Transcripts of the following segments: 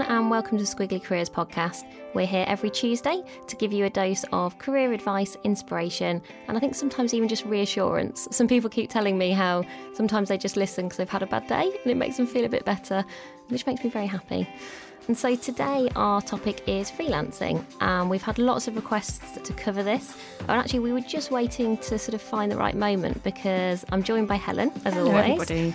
Everyone, and welcome to Squiggly Careers Podcast. We're here every Tuesday to give you a dose of career advice, inspiration, and I think sometimes even just reassurance. Some people keep telling me how sometimes they just listen because they've had a bad day and it makes them feel a bit better, which makes me very happy. And so today our topic is freelancing, and we've had lots of requests to cover this. And actually, we were just waiting to sort of find the right moment because I'm joined by Helen, as Hello, always. everybody.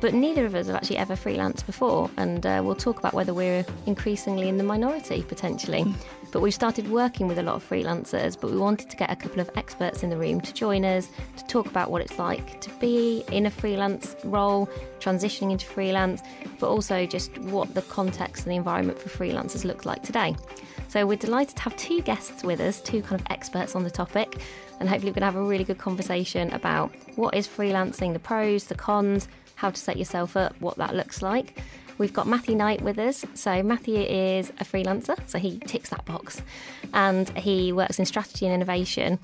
But neither of us have actually ever freelanced before, and uh, we'll talk about whether we're increasingly in the minority potentially. But we've started working with a lot of freelancers, but we wanted to get a couple of experts in the room to join us to talk about what it's like to be in a freelance role, transitioning into freelance, but also just what the context and the environment for freelancers looks like today. So we're delighted to have two guests with us, two kind of experts on the topic, and hopefully we're going to have a really good conversation about what is freelancing, the pros, the cons, how to set yourself up, what that looks like. We've got Matthew Knight with us. So, Matthew is a freelancer, so he ticks that box. And he works in strategy and innovation.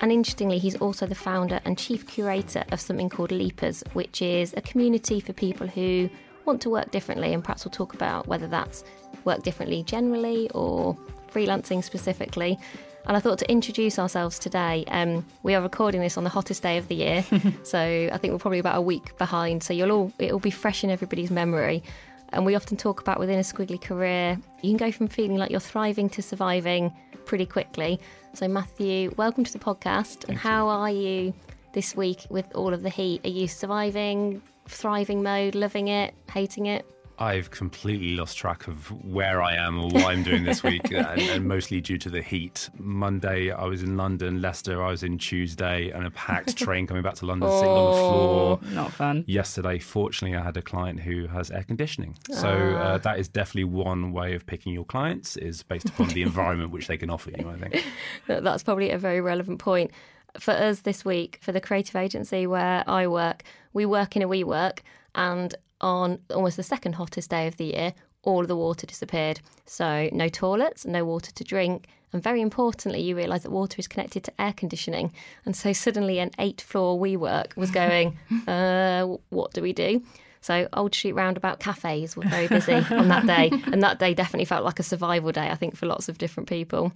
And interestingly, he's also the founder and chief curator of something called Leapers, which is a community for people who want to work differently. And perhaps we'll talk about whether that's work differently generally or freelancing specifically. And I thought to introduce ourselves today, um, we are recording this on the hottest day of the year. so I think we're probably about a week behind. So you'll all, it'll be fresh in everybody's memory. And we often talk about within a squiggly career, you can go from feeling like you're thriving to surviving pretty quickly. So, Matthew, welcome to the podcast. and how are you this week with all of the heat? Are you surviving, thriving mode, loving it, hating it? I've completely lost track of where I am or what I'm doing this week, and, and mostly due to the heat. Monday, I was in London. Leicester, I was in Tuesday, and a packed train coming back to London, sitting on the floor. Not fun. Yesterday, fortunately, I had a client who has air conditioning. So Ah. uh, that is definitely one way of picking your clients is based upon the environment which they can offer you, I think. That's probably a very relevant point. For us this week, for the creative agency where I work, we work in a WeWork, and on almost the second hottest day of the year, all of the water disappeared. So, no toilets, no water to drink, and very importantly, you realise that water is connected to air conditioning. And so, suddenly, an eight floor WeWork was going, uh, what do we do? So Old Street Roundabout cafes were very busy on that day, and that day definitely felt like a survival day, I think, for lots of different people.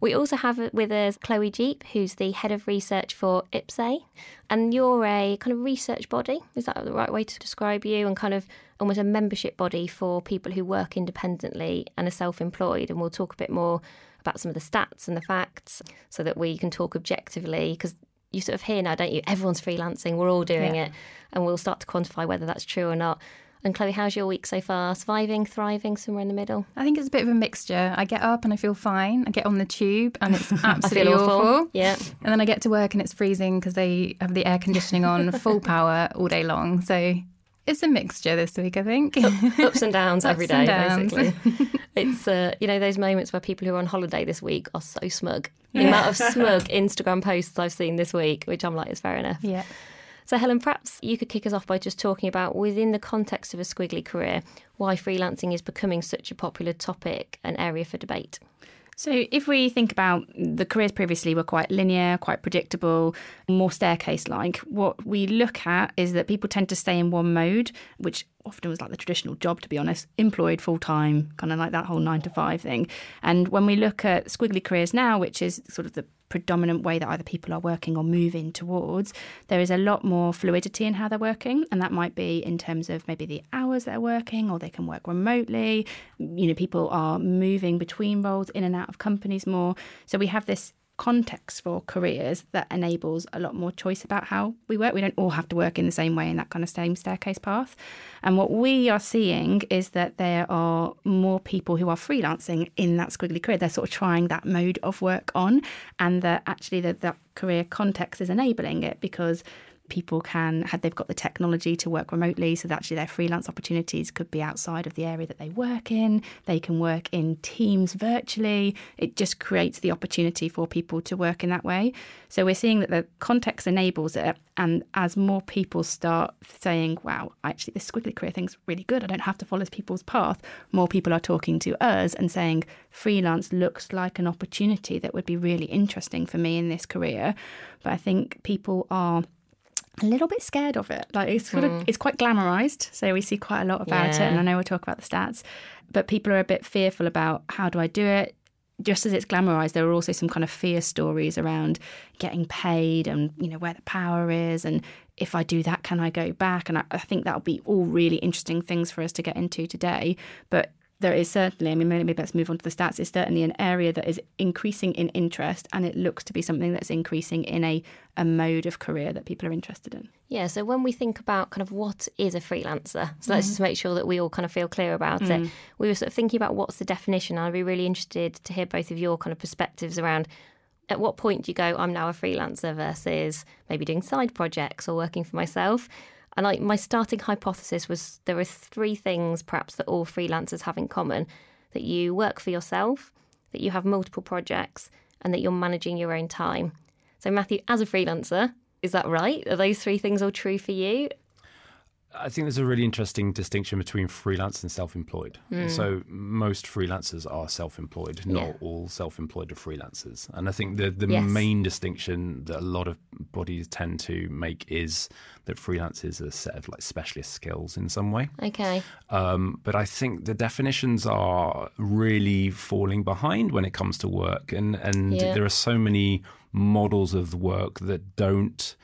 We also have with us Chloe Jeep, who's the head of research for IPSE, and you're a kind of research body. Is that the right way to describe you? And kind of almost a membership body for people who work independently and are self-employed. And we'll talk a bit more about some of the stats and the facts, so that we can talk objectively because you sort of hear now, don't you? Everyone's freelancing, we're all doing Yeah. it, and we'll start to quantify whether that's true or not. And Chloe, how's your week so far? Surviving, thriving, somewhere in the middle? I think it's a bit of a mixture. I get up and I feel fine. I get on the tube and it's absolutely awful. awful. Yeah. And then I get to work and it's freezing because they have the air conditioning on full power all day long. So it's a mixture this week, I think. Ups and downs every and downs. basically. it's uh, you know those moments where people who are on holiday this week are so smug. The amount of smug Instagram posts I've seen this week, which I'm like, it's fair enough. yeah. So, Helen, perhaps you could kick us off by just talking about, within the context of a squiggly career, why freelancing is becoming such a popular topic and area for debate. So, if we think about the careers previously were quite linear, quite predictable, more staircase like, what we look at is that people tend to stay in one mode, which often was like the traditional job, to be honest, employed full time, kind of like that whole nine to five thing. And when we look at squiggly careers now, which is sort of the predominant way that either people are working or moving towards, there is a lot more fluidity in how they're working. And that might be in terms of maybe the hours they're working or they can work remotely. You know, people are moving between roles in and out of companies more. So we have this context for careers that enables a lot more choice about how we work. We don't all have to work in the same way in that kind of same staircase path. And what we are seeing is that there are more people who are freelancing in that squiggly career. They're sort of trying that mode of work on, and that actually that that career context is enabling it because people can had they've got the technology to work remotely so that actually their freelance opportunities could be outside of the area that they work in. They can work in teams virtually. It just creates the opportunity for people to work in that way. So we're seeing that the context enables it and as more people start saying wow actually this squiggly career thing's really good. I don't have to follow people's path more people are talking to us and saying freelance looks like an opportunity that would be really interesting for me in this career. But i think people are a little bit scared of it. Like it's sort of hmm. it's quite glamorized, so we see quite a lot about it. And I know we'll talk about the stats, but people are a bit fearful about how do I do it. Just as it's glamorized, there are also some kind of fear stories around getting paid and you know where the power is, and if I do that, can I go back? And I, I think that'll be all really interesting things for us to get into today. But there is certainly, I mean, maybe let's move on to the stats. It's certainly an area that is increasing in interest, and it looks to be something that's increasing in a, a mode of career that people are interested in. Yeah, so when we think about kind of what is a freelancer, so let's mm. just make sure that we all kind of feel clear about it. Mm. We were sort of thinking about what's the definition. I'd be really interested to hear both of your kind of perspectives around at what point do you go, I'm now a freelancer versus maybe doing side projects or working for myself? And like my starting hypothesis was there are three things perhaps that all freelancers have in common that you work for yourself, that you have multiple projects, and that you're managing your own time. So, Matthew, as a freelancer, is that right? Are those three things all true for you? I think there's a really interesting distinction between freelance and self-employed. So most freelancers are self-employed. Not Hmm. Yeah. all self-employed are freelancers. And I think the the Yes. main distinction that a lot of bodies tend to make is that freelance is a set of like specialist skills in some way. Okay. Um, but I think the definitions are really falling behind when it comes to work, and and Yeah. there are so many models of work that don't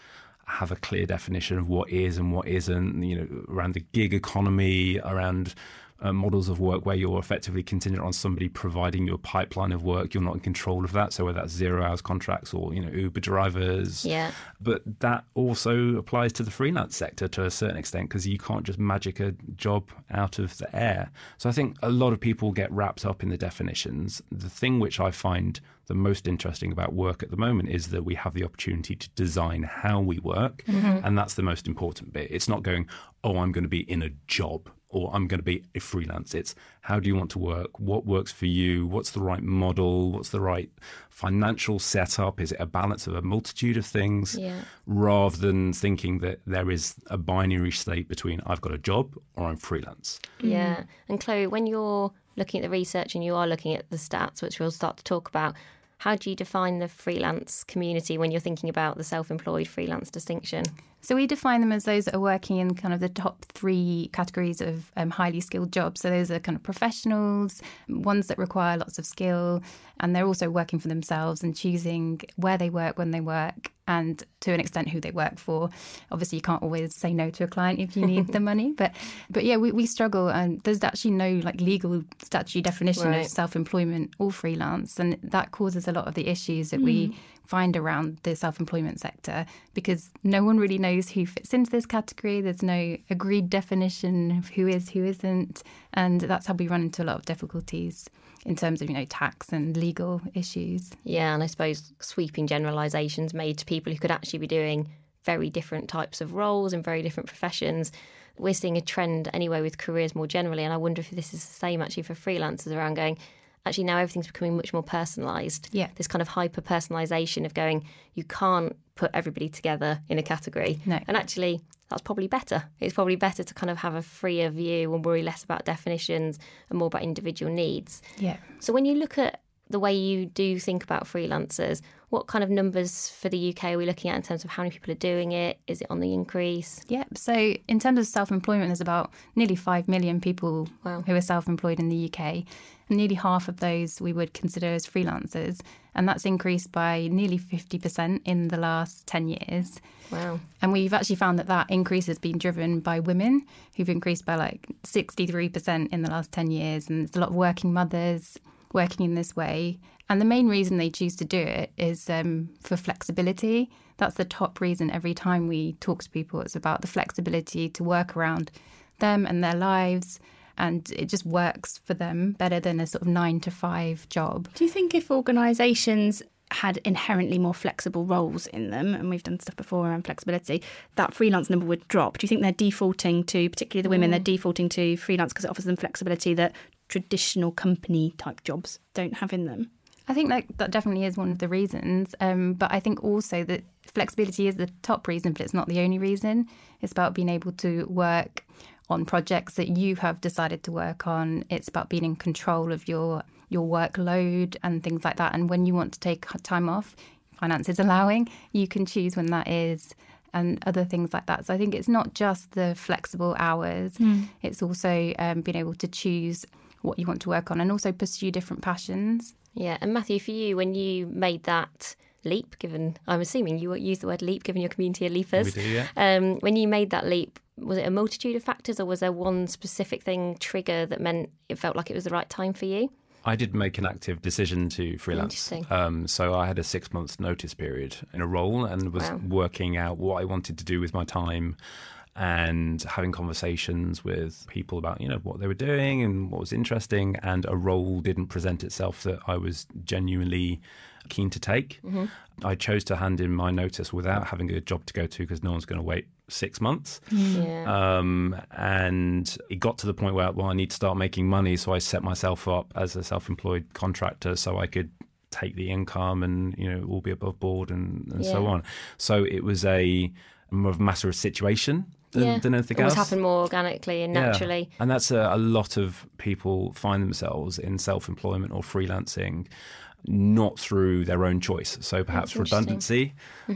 have a clear definition of what is and what isn't. You know, around the gig economy, around uh, models of work where you're effectively contingent on somebody providing you a pipeline of work. You're not in control of that. So whether that's zero hours contracts or you know Uber drivers, Yeah. but that also applies to the freelance sector to a certain extent because you can't just magic a job out of the air. So I think a lot of people get wrapped up in the definitions. The thing which I find the most interesting about work at the moment is that we have the opportunity to design how we work. Mm-hmm. And that's the most important bit. It's not going, oh, I'm going to be in a job or I'm going to be a freelance. It's how do you want to work? What works for you? What's the right model? What's the right financial setup? Is it a balance of a multitude of things? Yeah. Rather than thinking that there is a binary state between I've got a job or I'm freelance. Yeah. Mm. And Chloe, when you're looking at the research and you are looking at the stats, which we'll start to talk about, how do you define the freelance community when you're thinking about the self employed freelance distinction? So we define them as those that are working in kind of the top three categories of um, highly skilled jobs. So those are kind of professionals, ones that require lots of skill, and they're also working for themselves and choosing where they work, when they work, and to an extent who they work for. Obviously, you can't always say no to a client if you need the money, but but yeah, we, we struggle, and there's actually no like legal statutory definition Right. of self-employment or freelance, and that causes a lot of the issues that we mm. find around the self-employment sector because no one really knows who fits into this category. There's no agreed definition of who is, who isn't, and that's how we run into a lot of difficulties in terms of you know tax and legal issues. Yeah. And I suppose sweeping generalizations made to people who could actually be doing very different types of roles in very different professions. We're seeing a trend anyway with careers more generally. And I wonder if this is the same actually for freelancers around going, actually now everything's becoming much more personalised. Yeah. This kind of hyper personalisation of going, you can't put everybody together in a category. No. And actually, that's probably better. It's probably better to kind of have a freer view and worry less about definitions and more about individual needs. Yeah. So when you look at the way you do think about freelancers, what kind of numbers for the UK are we looking at in terms of how many people are doing it? Is it on the increase? Yep. So, in terms of self employment, there's about nearly 5 million people Wow. who are self employed in the UK. Nearly half of those we would consider as freelancers. And that's increased by nearly 50% in the last 10 years. Wow. And we've actually found that that increase has been driven by women who've increased by like 63% in the last 10 years. And there's a lot of working mothers working in this way. And the main reason they choose to do it is um, for flexibility. That's the top reason every time we talk to people. It's about the flexibility to work around them and their lives. And it just works for them better than a sort of nine to five job. Do you think if organisations had inherently more flexible roles in them, and we've done stuff before around flexibility, that freelance number would drop? Do you think they're defaulting to, particularly the women, they're defaulting to freelance because it offers them flexibility that traditional company type jobs don't have in them? I think that that definitely is one of the reasons. Um, but I think also that flexibility is the top reason, but it's not the only reason. It's about being able to work on projects that you have decided to work on. It's about being in control of your your workload and things like that. And when you want to take time off, finances allowing, you can choose when that is and other things like that. So I think it's not just the flexible hours, it's also um, being able to choose what you want to work on and also pursue different passions. Yeah, and Matthew, for you, when you made that leap, given I'm assuming you use the word leap, given your community of leapers. We do, yeah. Um, when you made that leap, was it a multitude of factors, or was there one specific thing trigger that meant it felt like it was the right time for you? I did make an active decision to freelance. Um, so I had a six months notice period in a role and was Wow. working out what I wanted to do with my time and having conversations with people about you know what they were doing and what was interesting and a role didn't present itself that I was genuinely keen to take. I chose to hand in my notice without having a job to go to because no one's going to wait six months. Yeah. Um, and it got to the point where, well, I need to start making money. So I set myself up as a self employed contractor so I could take the income and, you know, all be above board and, and so on. So it was a more of a matter of situation than, yeah. than anything Always else. happened more organically and Yeah. naturally. And that's a, a lot of people find themselves in self employment or freelancing not through their own choice. So perhaps redundancy,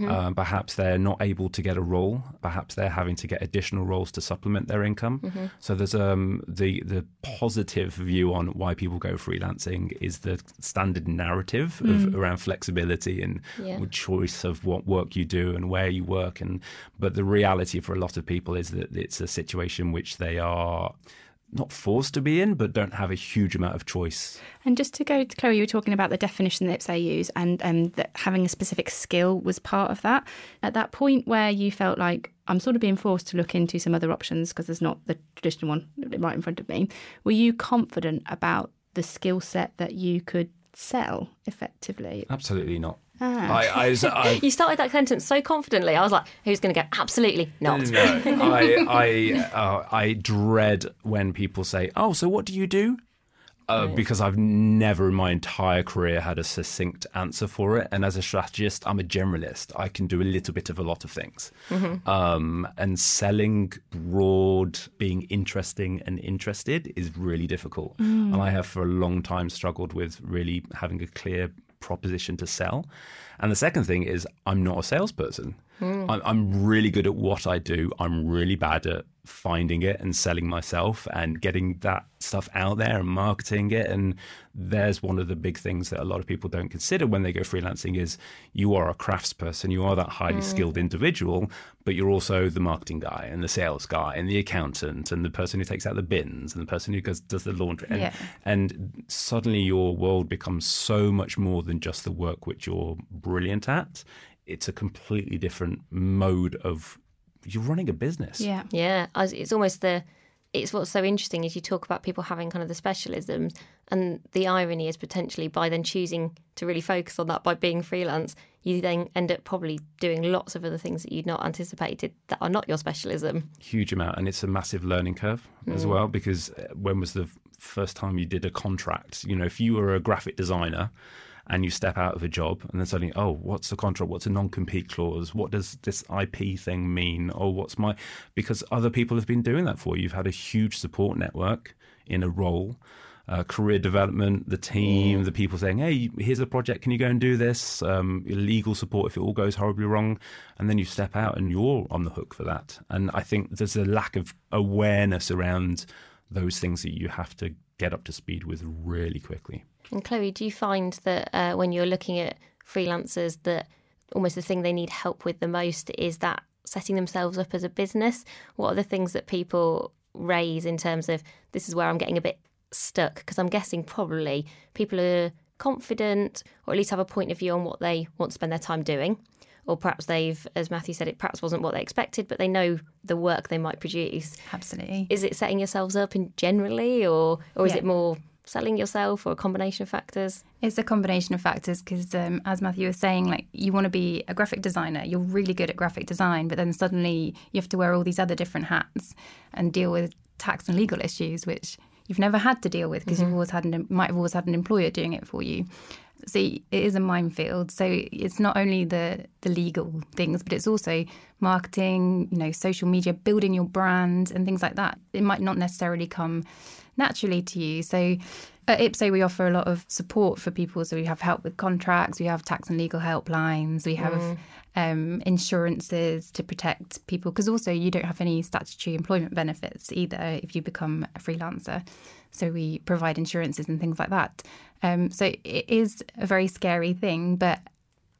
um, perhaps they're not able to get a role, perhaps they're having to get additional roles to supplement their income. So there's um, the the positive view on why people go freelancing is the standard narrative of, around flexibility and Yeah. choice of what work you do and where you work and but the reality for a lot of people is that it's a situation which they are not forced to be in but don't have a huge amount of choice And just to go to Chloe, you were talking about the definition that they use and um, that having a specific skill was part of that. At that point where you felt like I'm sort of being forced to look into some other options because there's not the traditional one right in front of me, were you confident about the skill set that you could sell effectively? absolutely not Ah. I, I, I, You started that sentence so confidently. I was like, who's going to go? Absolutely not. No, I I uh, I dread when people say, "Oh, so what do you do?" Uh, because I've never in my entire career had a succinct answer for it, and as a strategist, I'm a generalist. I can do a little bit of a lot of things, um, and selling broad, being interesting and interested is really difficult. And I have for a long time struggled with really having a clear proposition to sell. And the second thing is, I'm not a salesperson. Hmm. I'm, I'm really good at what I do. I'm really bad at finding it and selling myself and getting that stuff out there and marketing it. And there's one of the big things that a lot of people don't consider when they go freelancing is you are a craftsperson. You are that highly hmm. skilled individual, but you're also the marketing guy and the sales guy and the accountant and the person who takes out the bins and the person who goes, does the laundry. And, Yeah. and suddenly your world becomes so much more than just the work which you're brilliant at. It's a completely different mode of you're running a business. Yeah. Yeah, it's almost the. It's what's so interesting is you talk about people having kind of the specialisms, and the irony is potentially by then choosing to really focus on that by being freelance, you then end up probably doing lots of other things that you'd not anticipated that are not your specialism. Huge amount. And it's a massive learning curve as well because uh, when was the first time you did a contract? You know, if you were a graphic designer, and you step out of a job and then suddenly, oh, what's the contract? What's a non compete clause? What does this IP thing mean? Oh, what's my. Because other people have been doing that for you. You've had a huge support network in a role. uh, career development, the team, the people saying, "Hey, here's a project. Can you go and do this?" Um, legal support if it all goes horribly wrong, and then you step out and you're on the hook for that. And I think there's a lack of awareness around those things that you have to get up to speed with really quickly. And Chloe, do you find that uh, when you're looking at freelancers, that almost the thing they need help with the most is that setting themselves up as a business? What are the things that people raise in terms of this is where I'm getting a bit stuck? Because I'm guessing probably people are confident or at least have a point of view on what they want to spend their time doing. Or perhaps they've, as Matthew said, it perhaps wasn't what they expected, but they know the work they might produce. Absolutely. Is it setting yourselves up in generally, or or is Yeah. it more selling yourself, or a combination of factors? It's a combination of factors because, um, as Matthew was saying, like you want to be a graphic designer, you're really good at graphic design, but then suddenly you have to wear all these other different hats and deal with tax and legal issues, which you've never had to deal with because you've always had an might have always had an employer doing it for you. So it is a minefield. So it's not only the the legal things, but it's also marketing, you know, social media, building your brand, and things like that. It might not necessarily come naturally to you. So at IPSE, we offer a lot of support for people. So we have help with contracts, we have tax and legal helplines, we have um, insurances to protect people because also you don't have any statutory employment benefits either if you become a freelancer. So we provide insurances and things like that. Um, so it is a very scary thing, but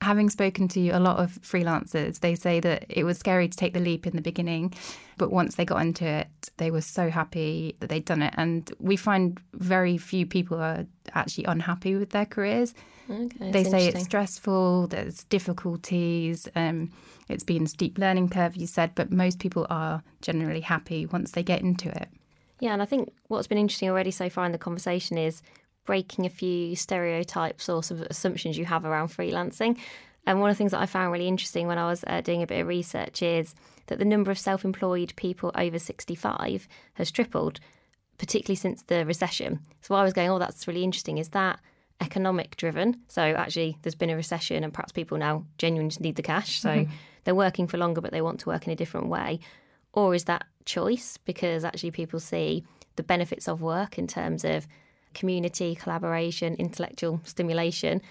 having spoken to a lot of freelancers, they say that it was scary to take the leap in the beginning, but once they got into it, they were so happy that they'd done it. And we find very few people are actually unhappy with their careers. Okay, they say it's stressful, there's difficulties, um, it's been a steep learning curve, you said, but most people are generally happy once they get into it. Yeah, and I think what's been interesting already so far in the conversation is breaking a few stereotypes or of assumptions you have around freelancing. And one of the things that I found really interesting when I was uh, doing a bit of research is that the number of self employed people over 65 has tripled, particularly since the recession. So I was going, oh, that's really interesting. Is that economic driven? So actually, there's been a recession and perhaps people now genuinely need the cash. So they're working for longer, but they want to work in a different way. Or is that choice because actually people see the benefits of work in terms of community, collaboration, intellectual stimulation?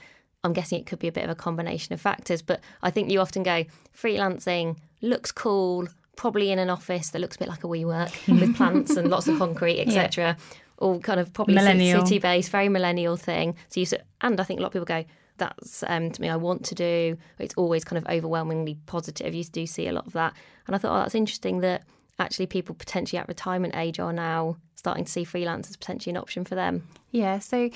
I'm guessing it could be a bit of a combination of factors, but I think you often go freelancing looks cool, probably in an office that looks a bit like a WeWork with plants and lots of concrete, etc. All kind of probably city based, very millennial thing. So you, and I think a lot of people go, that's um, something I want to do. It's always kind of overwhelmingly positive. You do see a lot of that, and I thought, oh, that's interesting that actually people potentially at retirement age are now starting to see freelance as potentially an option for them. Yeah, so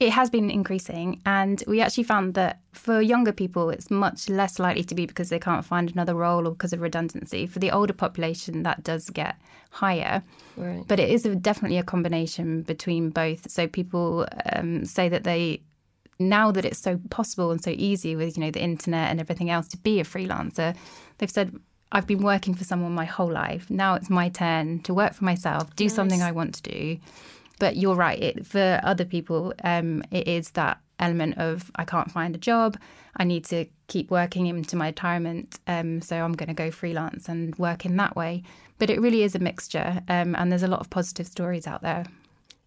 it has been increasing, and we actually found that for younger people, it's much less likely to be because they can't find another role or because of redundancy. For the older population, that does get higher, Right. but it is a, definitely a combination between both. So people um, say that they now that it's so possible and so easy with you know the internet and everything else to be a freelancer, they've said. I've been working for someone my whole life. Now it's my turn to work for myself, do something I want to do. But you're right. It, for other people, um, it is that element of I can't find a job. I need to keep working into my retirement. Um, so I'm going to go freelance and work in that way. But it really is a mixture. Um, and there's a lot of positive stories out there.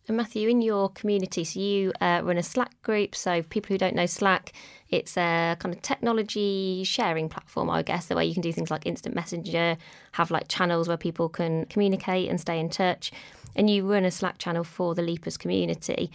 And Matthew, in your community, so you uh, run a Slack group. So people who don't know Slack, it's a kind of technology sharing platform, I guess, the way you can do things like instant messenger, have like channels where people can communicate and stay in touch. And you run a Slack channel for the Leapers community.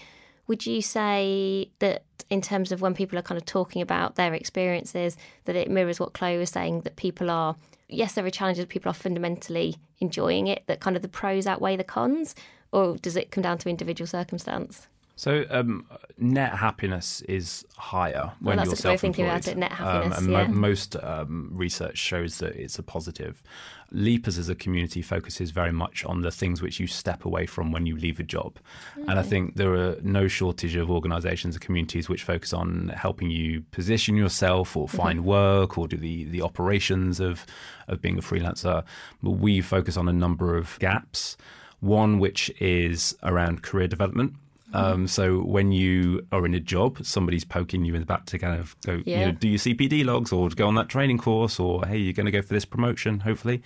Would you say that in terms of when people are kind of talking about their experiences, that it mirrors what Chloe was saying, that people are, yes, there are challenges, people are fundamentally enjoying it, that kind of the pros outweigh the cons? Or does it come down to individual circumstance? So um, net happiness is higher when that's you're a good way thinking self-employed. about it, net Um, happiness, and yeah. most um, research shows that it's a positive. Leapers as a community focuses very much on the things which you step away from when you leave a job. And I think there are no shortage of organisations and communities which focus on helping you position yourself or find work or do the, the operations of, of being a freelancer. But we focus on a number of gaps. One which is around career development. Um, so when you are in a job, somebody's poking you in the back to kind of go, you Yeah. know, do your CPD logs or go on that training course or hey, you're going to go for this promotion. Hopefully,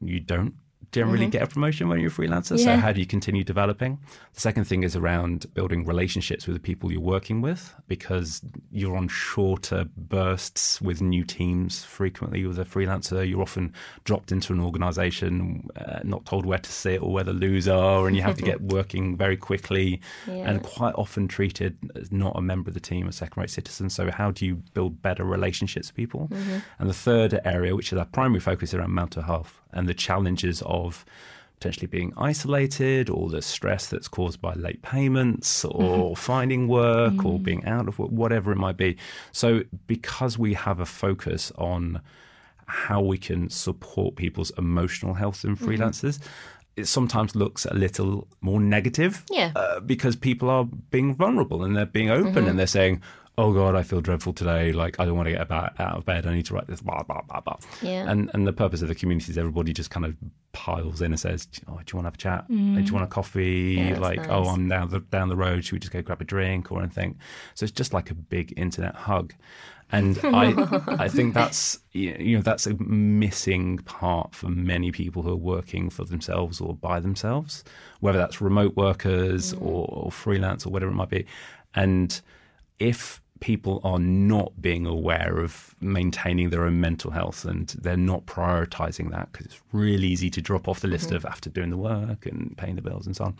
you don't generally get a promotion when you're a freelancer. So how do you continue developing? The second thing is around building relationships with the people you're working with because you're on shorter bursts with new teams frequently with a freelancer. You're often dropped into an organization, uh, not told where to sit or where the loos are, and you have to get working very quickly and quite often treated as not a member of the team, a second rate citizen. So, how do you build better relationships with people? And the third area, which is our primary focus, around mental health and the challenges of potentially being isolated or the stress that's caused by late payments or mm-hmm. finding work or mm. being out of work, whatever it might be. So, because we have a focus on how we can support people's emotional health in mm-hmm. freelancers, it sometimes looks a little more negative Yeah. uh, because people are being vulnerable and they're being open mm-hmm. and they're saying, Oh God, I feel dreadful today. Like I don't want to get about, out of bed. I need to write this. Blah blah blah blah. Yeah. And and the purpose of the community is everybody just kind of piles in and says, "Oh, do you want to have a chat? Do you mm. want a coffee? Yeah, like, oh. I'm down the down the road. Should we just go grab a drink or anything?" So it's just like a big internet hug. And I, I think that's you know that's a missing part for many people who are working for themselves or by themselves, whether that's remote workers mm. or, or freelance or whatever it might be. And if people are not being aware of maintaining their own mental health and they're not prioritizing that because it's really easy to drop off the list mm-hmm. of after doing the work and paying the bills and so on,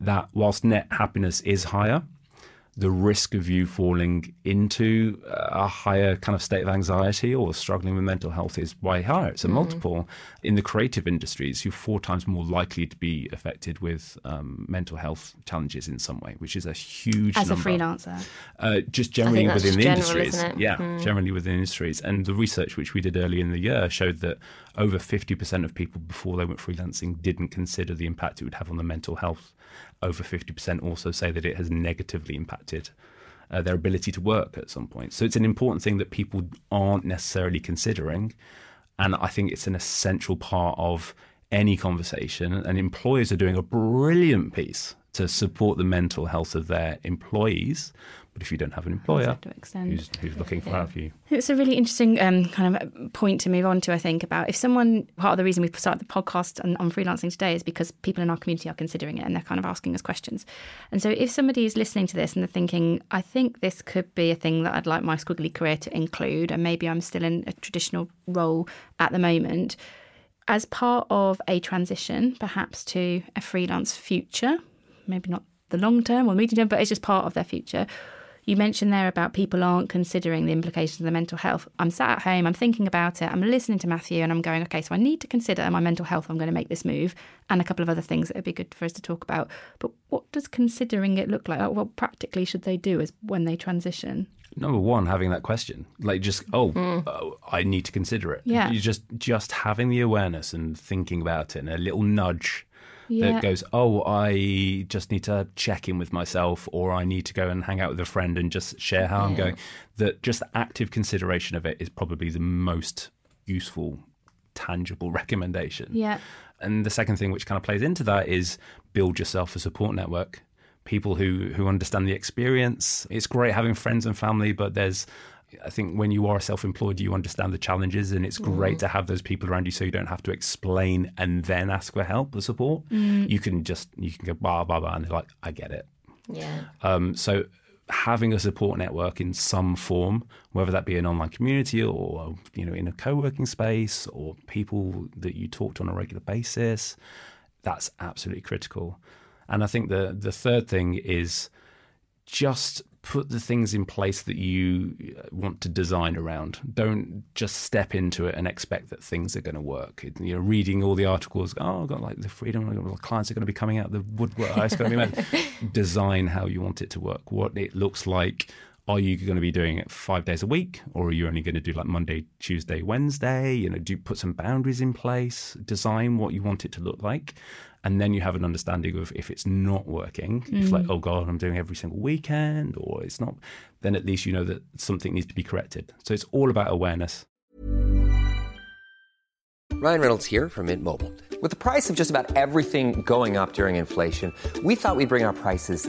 that whilst net happiness is higher, the risk of you falling into a higher kind of state of anxiety or struggling with mental health is way higher. It's a multiple. In the creative industries, you're four times more likely to be affected with um, mental health challenges in some way, which is a huge As a freelancer. Uh, just generally within the general, industries. Yeah, generally within industries. And the research which we did earlier in the year showed that over 50% of people before they went freelancing didn't consider the impact it would have on their mental health. Over 50% also say that it has negatively impacted uh, their ability to work at some point. So it's an important thing that people aren't necessarily considering. And I think it's an essential part of any conversation. And employers are doing a brilliant piece to support the mental health of their employees. But if you don't have an employer who's, who's looking for you, It's a really interesting um, kind of point to move on to, I think, about if someone, part of the reason we started the podcast on, on freelancing today is because people in our community are considering it and they're kind of asking us questions. And so if somebody is listening to this and they're thinking, I think this could be a thing that I'd like my squiggly career to include, and maybe I'm still in a traditional role at the moment, as part of a transition, perhaps to a freelance future, maybe not the long term or medium term, but it's just part of their future. You mentioned there about people aren't considering the implications of their mental health. I'm sat at home, I'm thinking about it, I'm listening to Matthew, and I'm going, okay, so I need to consider my mental health. I'm going to make this move, and a couple of other things that would be good for us to talk about. But what does considering it look like? Like, What practically should they do as when they transition? number one, having that question, like just oh, oh, I need to consider it. Yeah. you just just having the awareness and thinking about it, and a little nudge Yeah. that goes, oh, I just need to check in with myself, or I need to go and hang out with a friend and just share how I'm going. That just the active consideration of it is probably the most useful, tangible recommendation. Yeah. And the second thing which kind of plays into that is build yourself a support network. People who who understand the experience. It's great having friends and family, but there's I think when you are self-employed, you understand the challenges, and it's great to have those people around you, so you don't have to explain and then ask for help or support. You can just you can go blah blah blah, and they're like, I get it. Yeah. Um, so having a support network in some form, whether that be an online community or you know in a co-working space or people that you talk to on a regular basis, that's absolutely critical. And I think the the third thing is just put the things in place that you uh, want to design around. Don't just step into it and expect that things are going to work. You know, reading all the articles, oh, I've got like the freedom, the clients are going to be coming out the woodwork. It's going to be mad. design how you want it to work, what it looks like. Are you going to be doing it five days a week, or are you only going to do like Monday, Tuesday, Wednesday? You know, do put some boundaries in place, design what you want it to look like, and then you have an understanding of if it's not working, if mm. like, oh God, I'm doing every single weekend, or it's not, then at least you know that something needs to be corrected. So it's all about awareness. Ryan Reynolds here from Mint Mobile. With the price of just about everything going up during inflation, we thought we'd bring our prices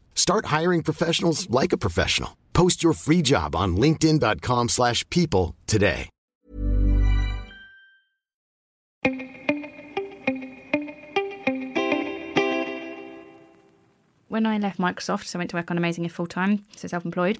Start hiring professionals like a professional. Post your free job on linkedin.com/people slash people today. when I left Microsoft, so I went to work on Amazing If full time, so self employed.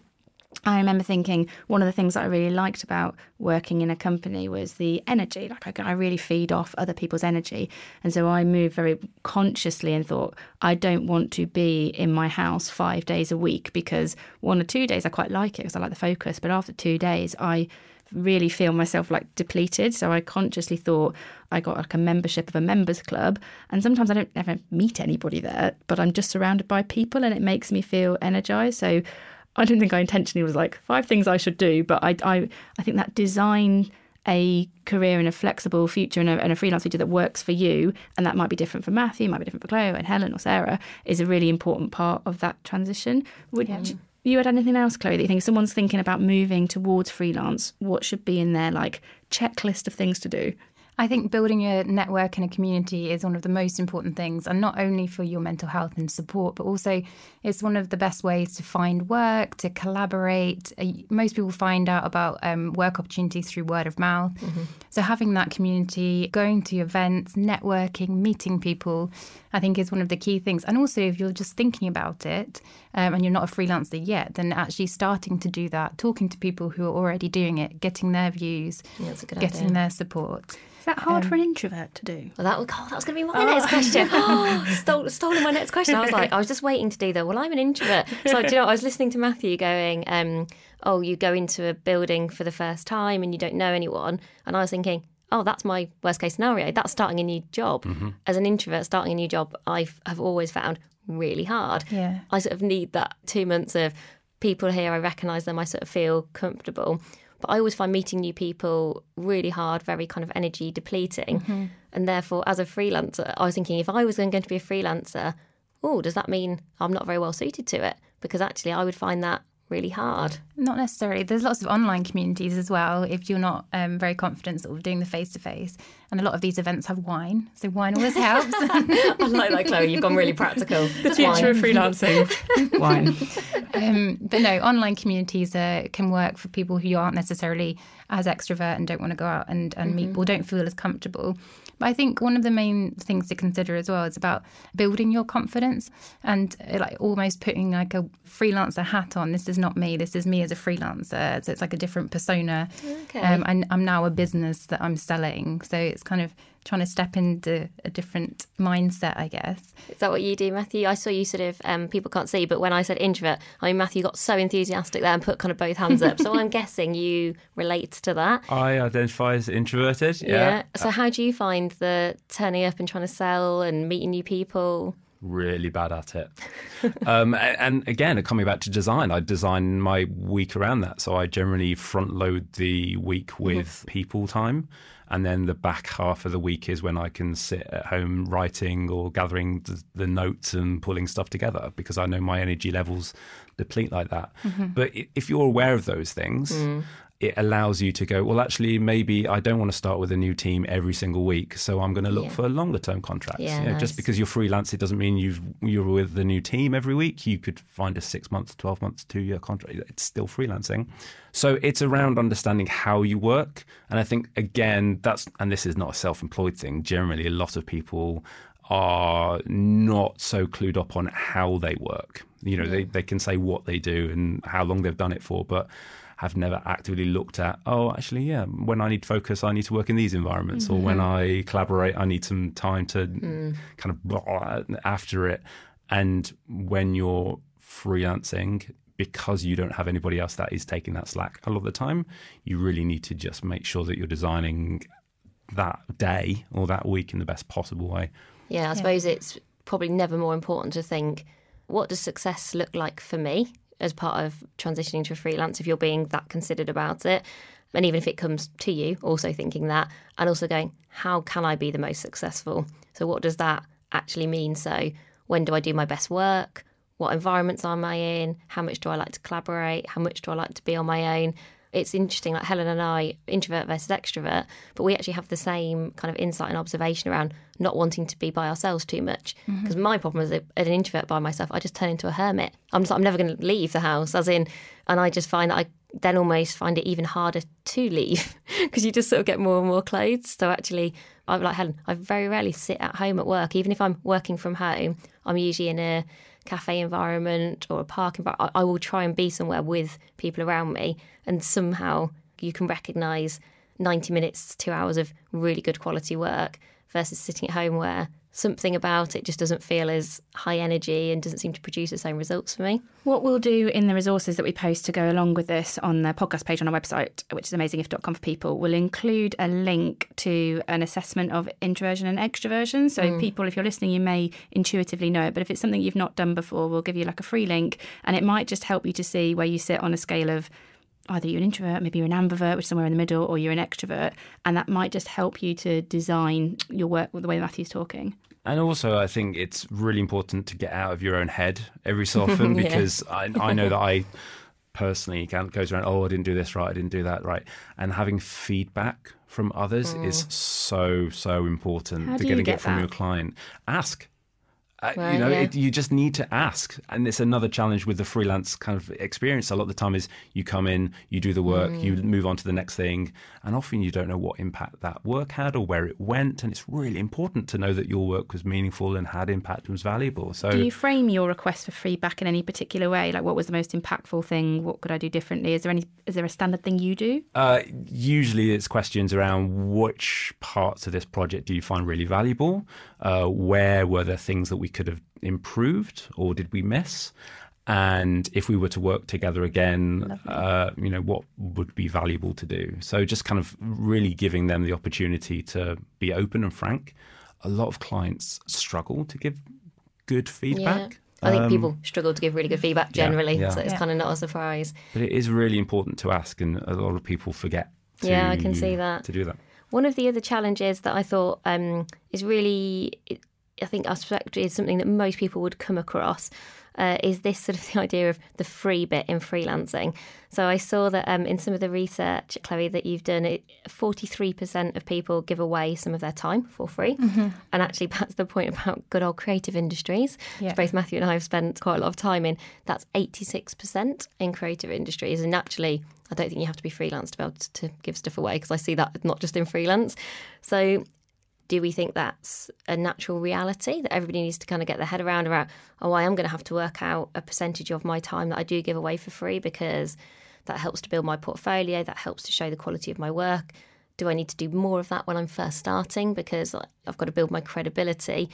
I remember thinking one of the things that I really liked about working in a company was the energy. Like I, I really feed off other people's energy, and so I moved very consciously and thought I don't want to be in my house five days a week because one or two days I quite like it because I like the focus, but after two days I really feel myself like depleted. So I consciously thought I got like a membership of a members club, and sometimes I don't ever meet anybody there, but I'm just surrounded by people, and it makes me feel energized. So I don't think I intentionally was like five things I should do, but I I, I think that design a career in a flexible future and a, and a freelance future that works for you, and that might be different for Matthew, might be different for Chloe and Helen or Sarah, is a really important part of that transition. Would you- you had anything else, Chloe, that you think someone's thinking about moving towards freelance, what should be in their like checklist of things to do? I think building a network and a community is one of the most important things, and not only for your mental health and support, but also it's one of the best ways to find work, to collaborate. Uh, Most people find out about um, work opportunities through word of mouth. So having that community, going to events, networking, meeting people, I think is one of the key things. And also, if you're just thinking about it um, and you're not a freelancer yet, then actually starting to do that, talking to people who are already doing it, getting their views, Yeah, that's a good getting idea. their support. Is that hard for an introvert to do? Well, that was, oh, that was going to be my next question. Oh, stole, stolen my next question. I was like, I was just waiting to do that. well, I'm an introvert. So, do you know, I was listening to Matthew going, um, oh, you go into a building for the first time and you don't know anyone. And I was thinking, oh, that's my worst case scenario. That's starting a new job. As an introvert, starting a new job, I have always found really hard. Yeah. I sort of need that two months of people here, I recognise them, I sort of feel comfortable. But I always find meeting new people really hard, very kind of energy depleting. And therefore, as a freelancer, I was thinking if I was going to be a freelancer, oh, does that mean I'm not very well suited to it? Because actually, I would find that really hard. Not necessarily. There's lots of online communities as well. If you're not um, very confident, sort of doing the face to face, and a lot of these events have wine, so wine always helps. I like that, Chloe. You've gone really practical. The Future of freelancing. Wine. Um, but no, online communities uh, can work for people who aren't necessarily as extrovert and don't want to go out and, and meet people, don't feel as comfortable. But I think one of the main things to consider as well is about building your confidence and uh, like almost putting like a freelancer hat on. This is not me. This is me as a freelancer. So it's like a different persona. Okay. Um, and I'm now a business that I'm selling. So it's kind of trying to step into a different mindset, I guess. Is that what you do, Matthew? I saw you sort of, um, people can't see, but when I said introvert, I mean, Matthew got so enthusiastic there and put kind of both hands up. so I'm guessing you relate to that. I identify as introverted. Yeah. So how do you find the turning up and trying to sell and meeting new people? really bad at it. um, and again, coming back to design, I design my week around that. So I generally front load the week with people time. And then the back half of the week is when I can sit at home writing or gathering the, the notes and pulling stuff together because I know my energy levels deplete like that. Mm-hmm. But if you're aware of those things, mm. It allows you to go, well, actually, maybe I don't want to start with a new team every single week, so I'm going to look Yeah. for longer term contracts. Yeah, You know, Just because you're freelance, it doesn't mean you've you're with the new team every week. You could find a six months, twelve months, two year contract. It's still freelancing. So it's around understanding how you work, and I think again that's and this is not a self employed thing. Generally, a lot of people are not so clued up on how they work. You know, they, they can say what they do and how long they've done it for, but have never actively looked at, oh, actually, yeah, when I need focus, I need to work in these environments, or when mm-hmm. I collaborate, I need some time to mm. kind of blah after it. And when you're freelancing, because you don't have anybody else that is taking that slack a lot of the time, you really need to just make sure that you're designing that day or that week in the best possible way. Yeah, I suppose it's probably never more important to think what does success look like for me as part of transitioning to a freelance if you're being that considered about it. And even if it comes to you, also thinking that and also going, how can I be the most successful? So, what does that actually mean? So, when do I do my best work? What environments am I in? How much do I like to collaborate? How much do I like to be on my own? It's interesting, like Helen and I, introvert versus extrovert, but we actually have the same kind of insight and observation around not wanting to be by ourselves too much. Mm-hmm. Because my problem as, a, as an introvert by myself, I just turn into a hermit. I'm just, I'm never going to leave the house, as in, and I just find that I then almost find it even harder to leave because you just sort of get more and more clothes. So actually, I'm like Helen, I very rarely sit at home at work. Even if I'm working from home, I'm usually in a cafe environment or a park environment. I I will try and be somewhere with people around me, and somehow you can recognise 90 minutes, two hours of really good quality work versus sitting at home where something about it just doesn't feel as high energy and doesn't seem to produce the same results for me. What we'll do in the resources that we post to go along with this on the podcast page on our website, which is amazingif.com for people, we'll include a link to an assessment of introversion and extroversion. So, mm. people, if you're listening, you may intuitively know it, but if it's something you've not done before, we'll give you like a free link and it might just help you to see where you sit on a scale of either you're an introvert, maybe you're an ambivert, which is somewhere in the middle, or you're an extrovert. And that might just help you to design your work with the way Matthew's talking. And also, I think it's really important to get out of your own head every so often Yeah. because I, I know that I personally can goes around, oh, I didn't do this right, I didn't do that right. And having feedback from others mm. is so, so important How to do getting you get it from that? your client. Ask. Uh, Right, you know, yeah. it, you just need to ask, and it's another challenge with the freelance kind of experience. A lot of the time is you come in, you do the work, you Mm. move on to the next thing, and often you don't know what impact that work had or where it went. And it's really important to know that your work was meaningful and had impact and was valuable. So Do you frame your request for feedback in any particular way? Like, what was the most impactful thing? What could I do differently? Is there any? Is there a standard thing you do? Uh, usually, it's questions around which parts of this project do you find really valuable? Uh, where were there things that we could have improved, or did we miss? And if we were to work together again, uh, you know, what would be valuable to do? So, just kind of really giving them the opportunity to be open and frank. A lot of clients struggle to give good feedback. I think Um, people struggle to give really good feedback yeah, generally, yeah. so it's Yeah. kind of not a surprise. But it is really important to ask, and a lot of people forget. To, Yeah, I can see that. To do that. One of the other challenges that I thought um, is really, I think, I suspect is something that most people would come across. Uh, is this sort of the idea of the free bit in freelancing? So I saw that um, in some of the research, Chloe, that you've done, it forty-three percent of people give away some of their time for free, and actually that's the point about good old creative industries. which Yeah. Both Matthew and I have spent quite a lot of time in. That's eighty-six percent in creative industries, and naturally, I don't think you have to be freelance to be able to, to give stuff away because I see that not just in freelance. So do we think that's a natural reality that everybody needs to kind of get their head around about oh i am going to have to work out a percentage of my time that i do give away for free because that helps to build my portfolio that helps to show the quality of my work. Do i need to do more of that when i'm first starting because i've got to build my credibility?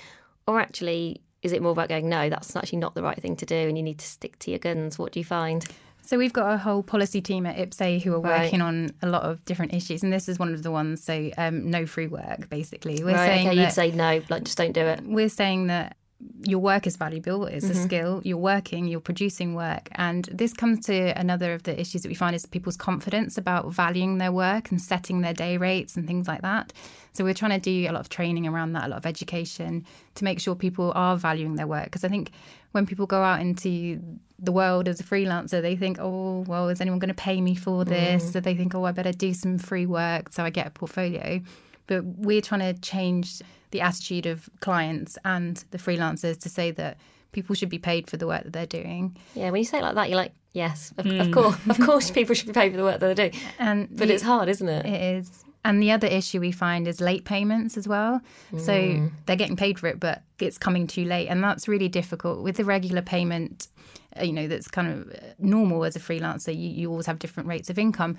Or actually is it more about going no that's actually not the right thing to do and you need to stick to your guns. What do you find So we've got a whole policy team at IPSE who are Right. working on a lot of different issues, and this is one of the ones. So um, no free work, basically. We're right saying okay that you'd say no like just don't do it we're saying that your work is valuable, it's a Mhm. skill, you're working, you're producing work. And this comes to another of the issues that we find is people's confidence about valuing their work and setting their day rates and things like that. So we're trying to do a lot of training around that, a lot of education to make sure people are valuing their work. Because I think when people go out into the world as a freelancer, they think, oh, well, is anyone going to pay me for this? Mm. So they think, oh, I better do some free work so I get a portfolio. But we're trying to change the attitude of clients and the freelancers to say that people should be paid for the work that they're doing. Yeah, when you say it like that, you're like, yes, of, of Mm. course, of course, people should be paid for the work that they're doing. And but the- it's hard, isn't it? It is. And the other issue we find is late payments as well. So Mm. they're getting paid for it, but it's coming too late. And that's really difficult. With the regular payment, uh, you know, that's kind of uh, normal as a freelancer, you, you always have different rates of income.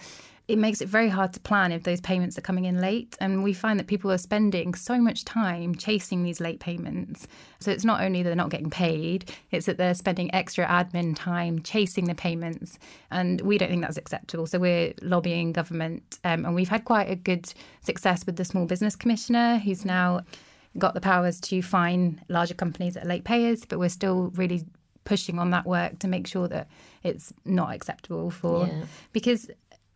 It makes it very hard to plan if those payments are coming in late. And we find that people are spending so much time chasing these late payments. So it's not only that they're not getting paid, it's that they're spending extra admin time chasing the payments. And we don't think that's acceptable. So we're lobbying government. Um, and we've had quite a good success with the Small Business Commissioner, who's now got the powers to fine larger companies that are late payers. But we're still really pushing on that work to make sure that it's not acceptable for Yeah. because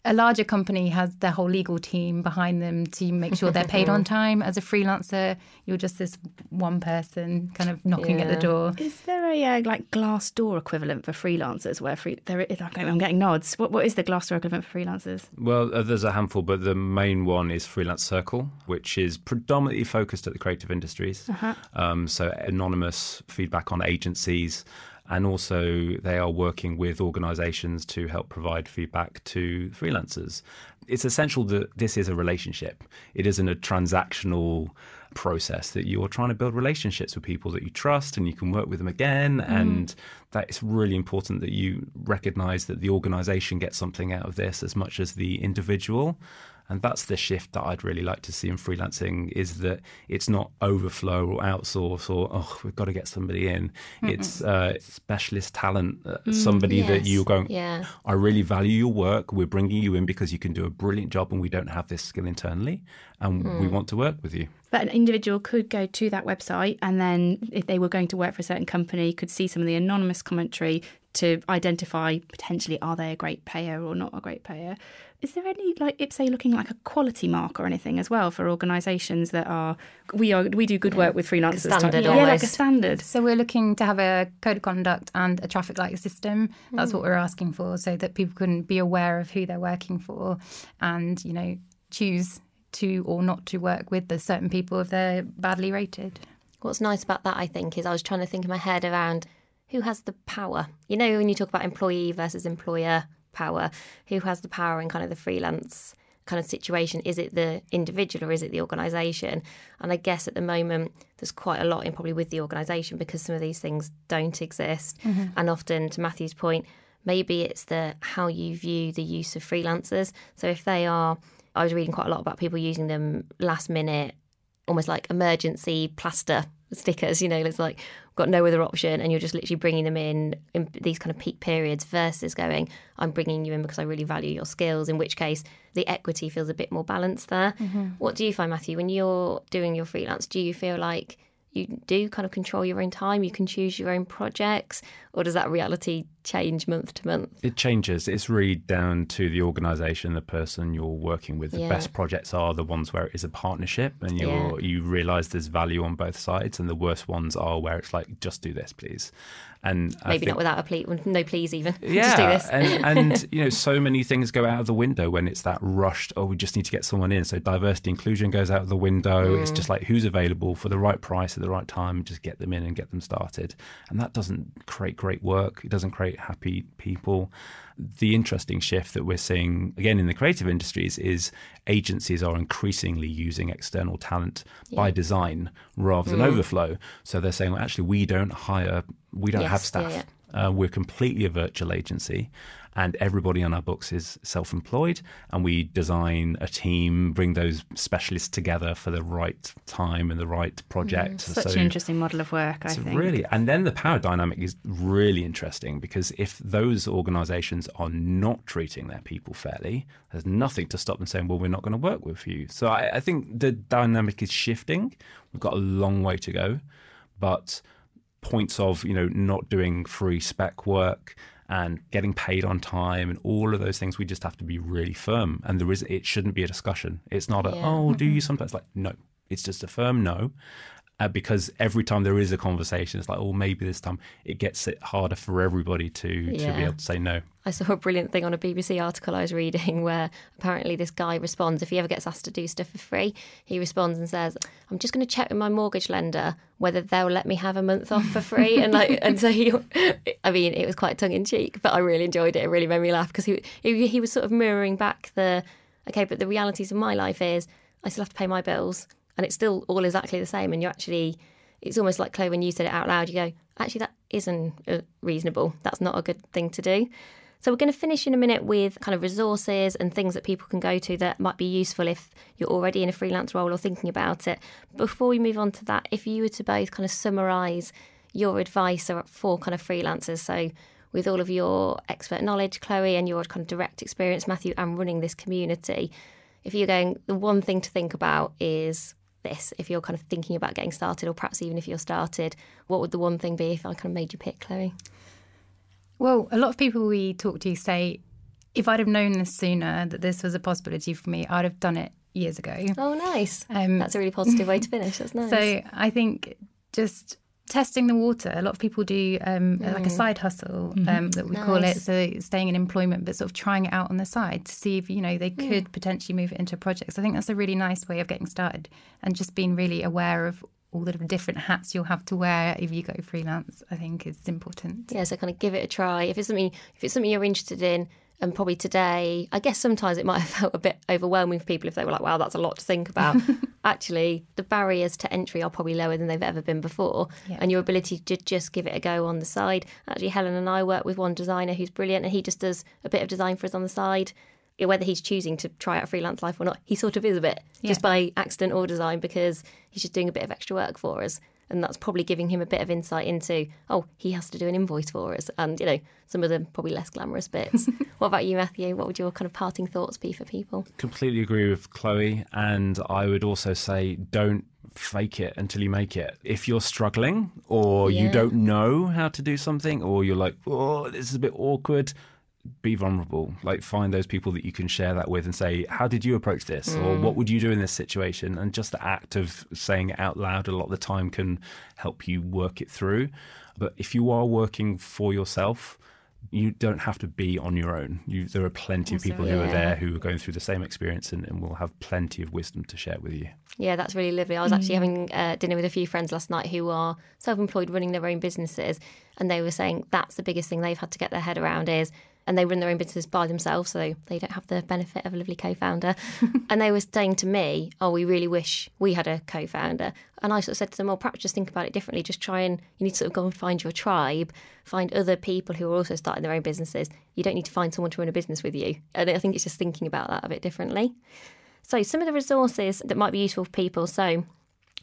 a larger company has their whole legal team behind them to make sure they're paid on time. As a freelancer, you're just this one person kind of knocking at the door. Is there a uh, like Glassdoor equivalent for freelancers where free, there is? I'm getting nods. What what is the Glassdoor equivalent for freelancers? Well, uh, there's a handful, but the main one is Freelance Circle, which is predominantly focused at the creative industries. Uh-huh. Um, so anonymous feedback on agencies. And also, they are working with organizations to help provide feedback to freelancers. It's essential that this is a relationship. It isn't a transactional process that you're trying to build relationships with people that you trust and you can work with them again. Mm-hmm. And that it's really important that you recognize that the organization gets something out of this as much as the individual. And that's the shift that I'd really like to see in freelancing is that it's not overflow or outsource or, oh, we've got to get somebody in. It's uh, specialist talent, uh, Mm, somebody that you're going, yeah. I really value your work. We're bringing you in because you can do a brilliant job and we don't have this skill internally. And we Mm. want to work with you. But an individual could go to that website and then, if they were going to work for a certain company, could see some of the anonymous commentary to identify potentially are they a great payer or not a great payer. Is there any like IPSE looking like a quality mark or anything as well for organisations that are we are we do good work with freelancers? type- standard yeah, like a standard. So we're looking to have a code of conduct and a traffic light system. That's Mm. what we're asking for, so that people can be aware of who they're working for, and you know choose to or not to work with the certain people if they're badly rated. What's nice about that, I think, is I was trying to think in my head around who has the power. You know, when you talk about employee versus employer power, who has the power in kind of the freelance kind of situation? Is it the individual or is it the organisation? And I guess at the moment, there's quite a lot in probably with the organisation because some of these things don't exist. Mm-hmm. And often, to Matthew's point, maybe it's the how you view the use of freelancers. So if they are, I was reading quite a lot about people using them last minute almost like emergency plaster stickers. You know, it's like got no other option, and you're just literally bringing them in in these kind of peak periods versus going, I'm bringing you in because I really value your skills. In which case, the equity feels a bit more balanced there. Mm-hmm. What do you find, Matthew, when you're doing your freelance? Do you feel like you do kind of control your own time? You can choose your own projects, or does that reality change month to month? It changes. It's really down to the organisation, the person you're working with. The Yeah. best projects are the ones where it is a partnership, and you Yeah. you realise there's value on both sides. And the worst ones are where it's like, just do this, please. And Maybe think- not without a plea, no please even. yeah, just do this. and, and you know, so many things go out of the window when it's that rushed. Oh, we just need to get someone in. So diversity inclusion goes out of the window. It's Mm. just like who's available for the right price at the right time. Just get them in and get them started, and that doesn't create great work. It doesn't create happy people. The interesting shift that we're seeing again in the creative industries is agencies are increasingly using external talent by design rather than Mm. overflow. So they're saying, well, actually, we don't hire, we don't have Yes, yeah, staff. yeah. Uh, we're completely a virtual agency, and everybody on our books is self employed. And we design a team, bring those specialists together for the right time and the right project. Such So an interesting model of work, I it's think. really, and then the power dynamic is really interesting because if those organisations are not treating their people fairly, there's nothing to stop them saying, "Well, we're not going to work with you." So I, I think the dynamic is shifting. We've got a long way to go, but points of you know not doing free spec work and getting paid on time and all of those things we just have to be really firm. And there is it shouldn't be a discussion. It's not a Yeah. oh do you sometimes? Like no. It's just a firm no uh, because every time there is a conversation it's like oh maybe this time it gets it harder for everybody to to be able to say no I saw a brilliant thing on a BBC article I was reading where apparently this guy responds if he ever gets asked to do stuff for free, he responds and says, "I'm just going to check with my mortgage lender whether they'll let me have a month off for free." and like, and so he, I mean, it was quite tongue in cheek, but I really enjoyed it. It really made me laugh because he, he he was sort of mirroring back the, okay, but the realities of my life is I still have to pay my bills, and it's still all exactly the same, and you actually. It's almost like Chloe when you said it out loud. You go, actually, that isn't uh, reasonable. That's not a good thing to do. So we're going to finish in a minute with kind of resources and things that people can go to that might be useful if you're already in a freelance role or thinking about it. Before we move on to that, if you were to both kind of summarise your advice for kind of freelancers, so with all of your expert knowledge, Chloe, and your kind of direct experience, Matthew, and running this community, if you're going, the one thing to think about is this. If you're kind of thinking about getting started, or perhaps even if you're started, what would the one thing be if I kind of made you pick, Chloe? Well, a lot of people we talk to say, if I'd have known this sooner that this was a possibility for me, I'd have done it years ago. Oh, nice. Um, That's a really positive way to finish. That's nice. So I think just testing the water. A lot of people do um, like a side hustle um, that we call it. So staying in employment, but sort of trying it out on the side to see if you know they could potentially move it into projects. I think that's a really nice way of getting started, and just being really aware of all the different hats you'll have to wear if you go freelance. I think is important. yeah, so kind of give it a try. If it's something, if it's something you're interested in, and probably today, I guess sometimes it might have felt a bit overwhelming for people if they were like, "Wow, that's a lot to think about." Actually, the barriers to entry are probably lower than they've ever been before, Yeah. and your ability to just give it a go on the side. Actually, Helen and I work with one designer who's brilliant, and he just does a bit of design for us on the side. Whether he's choosing to try out freelance life or not, he sort of is a bit just by accident or design because he's just doing a bit of extra work for us. And that's probably giving him a bit of insight into, oh, he has to do an invoice for us. And, you know, some of the probably less glamorous bits. what about you, Matthew? What would your kind of parting thoughts be for people? completely agree with Chloe. And I would also say don't fake it until you make it. If you're struggling or you don't know how to do something or you're like, oh, this is a bit awkward, be vulnerable. Like find those people that you can share that with and say, how did you approach this? Or what would you do in this situation? And just the act of saying it out loud a lot of the time can help you work it through. But if you are working for yourself, you don't have to be on your own. You, there are plenty of Also, people who are there who are going through the same experience and, and will have plenty of wisdom to share with you. Yeah, that's really lovely. I was actually having uh, dinner with a few friends last night who are self-employed, running their own businesses, and they were saying that's the biggest thing they've had to get their head around is, and they run their own businesses by themselves, so they don't have the benefit of a lovely co-founder. and they were saying to me, "Oh, we really wish we had a co-founder." And I sort of said to them, "Well, perhaps just think about it differently. Just try and you need to sort of go and find your tribe, find other people who are also starting their own businesses. You don't need to find someone to run a business with you." And I think it's just thinking about that a bit differently. So, some of the resources that might be useful for people. So,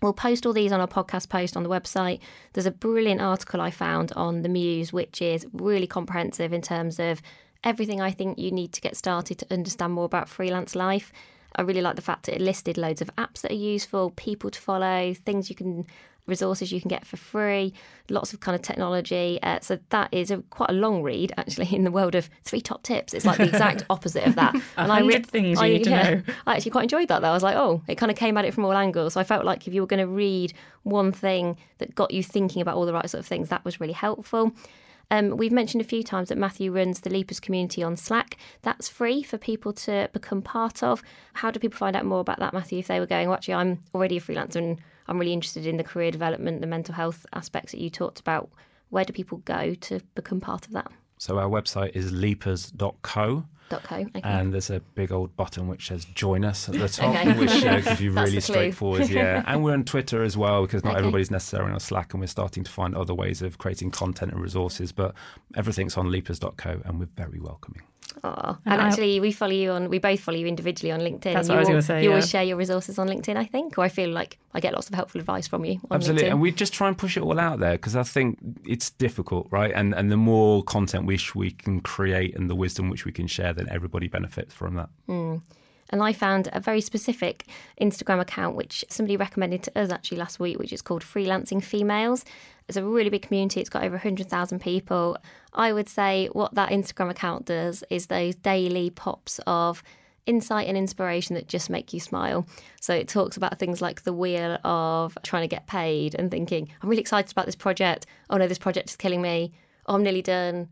we'll post all these on our podcast post on the website. There's a brilliant article I found on the Muse, which is really comprehensive in terms of everything I think you need to get started to understand more about freelance life. I really like the fact that it listed loads of apps that are useful, people to follow, things you can resources you can get for free, lots of kind of technology. Uh, so that is a, quite a long read, actually, in the world of three top tips. It's like the exact opposite of that. and I read things you need to know. I actually quite enjoyed that though. I was like, oh, it kind of came at it from all angles. So I felt like if you were going to read one thing that got you thinking about all the right sort of things, that was really helpful. Um, we've mentioned a few times that Matthew runs the Leapers community on Slack. That's free for people to become part of. How do people find out more about that, Matthew? If they were going, well, actually, I'm already a freelancer and I'm really interested in the career development, the mental health aspects that you talked about. Where do people go to become part of that? So our website is leapers.co. Co. Okay. And there's a big old button which says "Join us" at the top, Okay. which uh, gives you really straightforward. Yeah, and we're on Twitter as well because not Okay. everybody's necessarily on Slack, and we're starting to find other ways of creating content and resources. But everything's on leapers.co, and we're very welcoming. Aw. And And I- actually, we follow you on. We both follow you individually on LinkedIn. That's and what I you was al- gonna say, You always share your resources on LinkedIn, I think, or I feel like I get lots of helpful advice from you on Absolutely, LinkedIn. and we just try and push it all out there because I think it's difficult, right? And and the more content which we can create and the wisdom which we can share, then everybody benefits from that. Hmm. And I found a very specific Instagram account, which somebody recommended to us actually last week, which is called Freelancing Females. It's a really big community. It's got over 100,000 people. I would say what that Instagram account does is those daily pops of insight and inspiration that just make you smile. So it talks about things like the wheel of trying to get paid and thinking, I'm really excited about this project. Oh no, this project is killing me. Oh, I'm nearly done.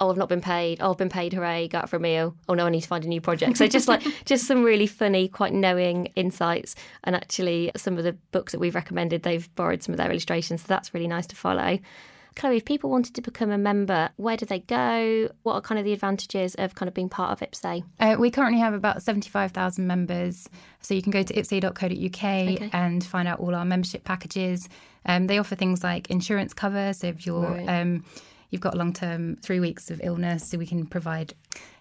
Oh, I've not been paid. Oh, I've been paid. Hooray! Go out for a meal. Oh no, I need to find a new project. So just like just some really funny, quite knowing insights. And actually, some of the books that we've recommended, they've borrowed some of their illustrations. So that's really nice to follow. Chloe, if people wanted to become a member, where do they go? What are kind of the advantages of kind of being part of IPSE? Uh, we currently have about 75,000 members. So you can go to ipse.co.uk okay. and find out all our membership packages. Um, they offer things like insurance cover. So if you're. Right. Um, you've got long term three weeks of illness, so we can provide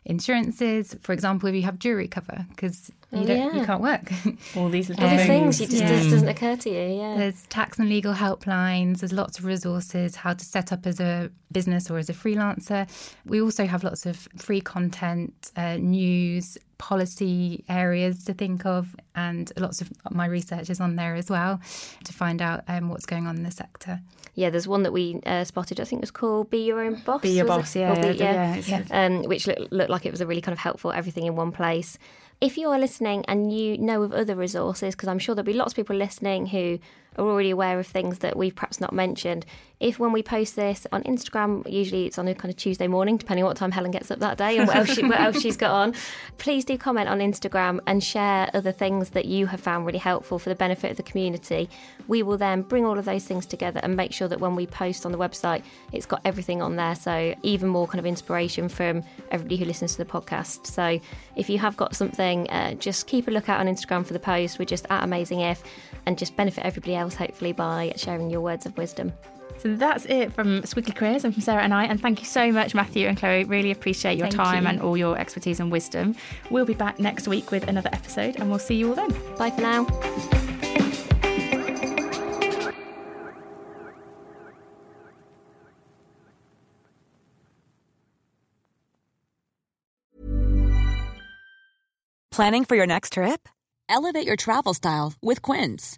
insurances. For example, if you have jury cover, because you, oh, yeah. you can't work. All these little things, you just, yeah. just doesn't occur to you. Yeah. There's tax and legal helplines. There's lots of resources. How to set up as a business or as a freelancer. We also have lots of free content, uh, news, policy areas to think of, and lots of my research is on there as well to find out um, what's going on in the sector. Yeah, there's one that we uh, spotted. I think it was called "Be Your Own Boss." Be Your Boss, yeah, be, yeah, yeah, yeah. Um, which looked, looked like it was a really kind of helpful everything in one place. If you are listening and you know of other resources, because I'm sure there'll be lots of people listening who are already aware of things that we've perhaps not mentioned. If when we post this on Instagram, usually it's on a kind of Tuesday morning, depending on what time Helen gets up that day and what else, she, what else she's got on, please do comment on Instagram and share other things that you have found really helpful for the benefit of the community. We will then bring all of those things together and make sure that when we post on the website, it's got everything on there. So even more kind of inspiration from everybody who listens to the podcast. So if you have got something, uh, just keep a lookout on Instagram for the post. We're just at Amazing If and just benefit everybody else else, hopefully, by sharing your words of wisdom. So that's it from Squiggly Careers and from Sarah and I. And thank you so much, Matthew and Chloe. Really appreciate your thank time you. and all your expertise and wisdom. We'll be back next week with another episode and we'll see you all then. Bye for now. Planning for your next trip? Elevate your travel style with Quince.